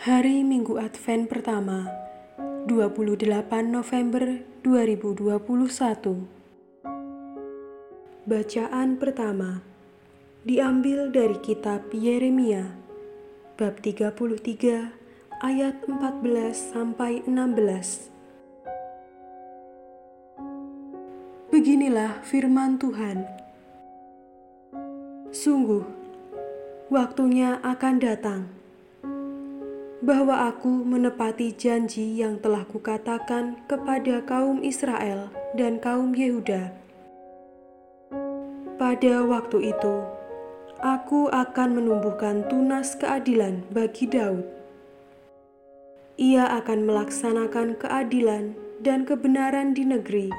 Hari Minggu Advent pertama, 28 November 2021. Bacaan pertama diambil dari kitab Yeremia bab 33 ayat 14 sampai 16. Beginilah firman Tuhan. Sungguh, waktunya akan datang bahwa aku menepati janji yang telah kukatakan kepada kaum Israel dan kaum Yehuda. Pada waktu itu, aku akan menumbuhkan tunas keadilan bagi Daud. Ia akan melaksanakan keadilan dan kebenaran di negeri.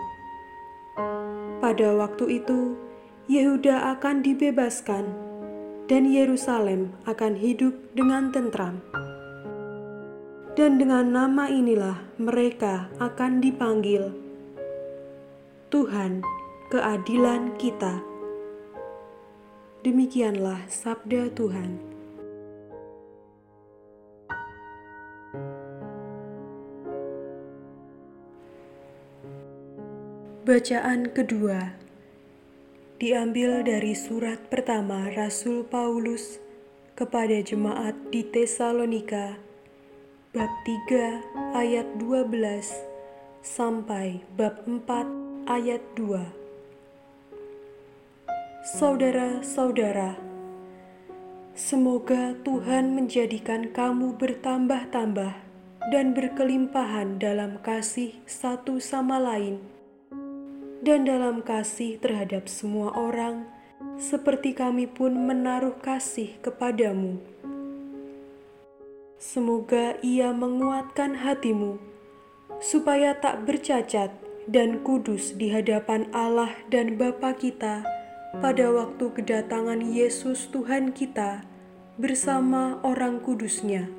Pada waktu itu, Yehuda akan dibebaskan, dan Yerusalem akan hidup dengan tentram dan dengan nama inilah mereka akan dipanggil Tuhan keadilan kita. Demikianlah sabda Tuhan. Bacaan kedua diambil dari surat pertama Rasul Paulus kepada jemaat di Tesalonika bab 3 ayat 12 sampai bab 4 ayat 2. Saudara-saudara, semoga Tuhan menjadikan kamu bertambah-tambah dan berkelimpahan dalam kasih satu sama lain dan dalam kasih terhadap semua orang seperti kami pun menaruh kasih kepadamu Semoga Ia menguatkan hatimu, supaya tak bercacat dan kudus di hadapan Allah dan Bapa kita pada waktu kedatangan Yesus Tuhan kita bersama orang kudusnya.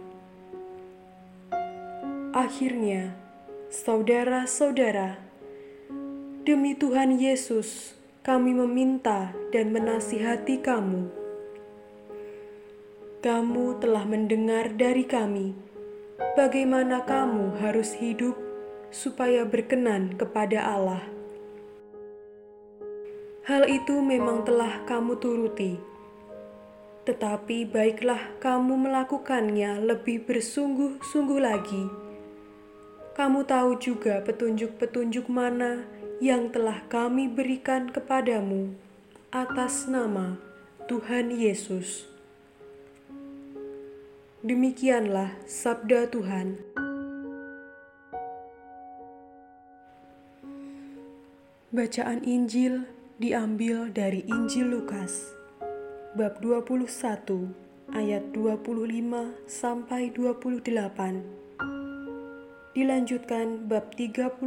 Akhirnya, saudara-saudara, demi Tuhan Yesus, kami meminta dan menasihati kamu kamu telah mendengar dari kami bagaimana kamu harus hidup supaya berkenan kepada Allah. Hal itu memang telah kamu turuti, tetapi baiklah kamu melakukannya lebih bersungguh-sungguh lagi. Kamu tahu juga petunjuk-petunjuk mana yang telah kami berikan kepadamu atas nama Tuhan Yesus. Demikianlah sabda Tuhan. Bacaan Injil diambil dari Injil Lukas bab 21 ayat 25 sampai 28. Dilanjutkan bab 34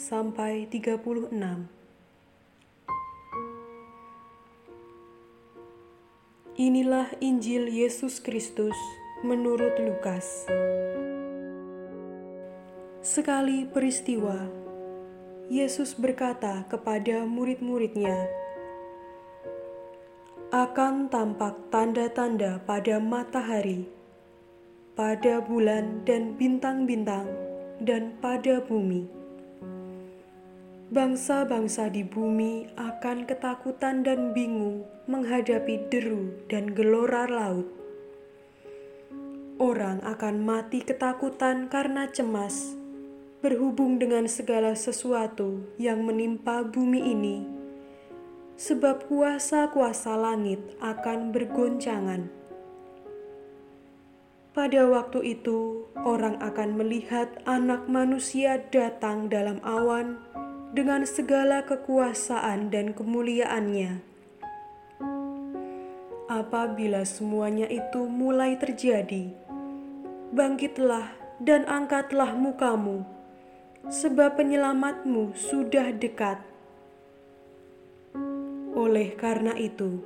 sampai 36. Inilah Injil Yesus Kristus menurut Lukas. Sekali peristiwa, Yesus berkata kepada murid-muridnya, "Akan tampak tanda-tanda pada matahari, pada bulan dan bintang-bintang, dan pada bumi." Bangsa-bangsa di bumi akan ketakutan dan bingung menghadapi deru dan gelora laut. Orang akan mati ketakutan karena cemas, berhubung dengan segala sesuatu yang menimpa bumi ini, sebab kuasa-kuasa langit akan bergoncangan. Pada waktu itu, orang akan melihat Anak Manusia datang dalam awan dengan segala kekuasaan dan kemuliaannya. Apabila semuanya itu mulai terjadi, bangkitlah dan angkatlah mukamu, sebab penyelamatmu sudah dekat. Oleh karena itu,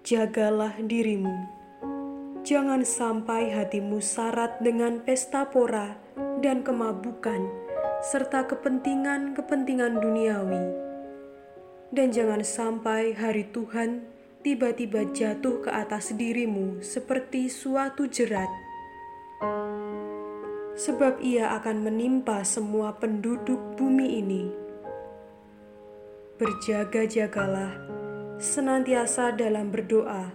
jagalah dirimu. Jangan sampai hatimu syarat dengan pesta pora dan kemabukan serta kepentingan-kepentingan duniawi. Dan jangan sampai hari Tuhan tiba-tiba jatuh ke atas dirimu seperti suatu jerat sebab ia akan menimpa semua penduduk bumi ini. Berjaga-jagalah senantiasa dalam berdoa,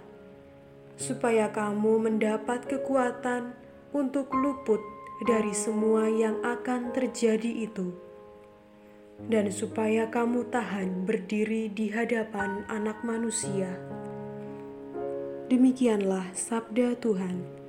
supaya kamu mendapat kekuatan untuk luput dari semua yang akan terjadi itu, dan supaya kamu tahan berdiri di hadapan Anak Manusia. Demikianlah sabda Tuhan.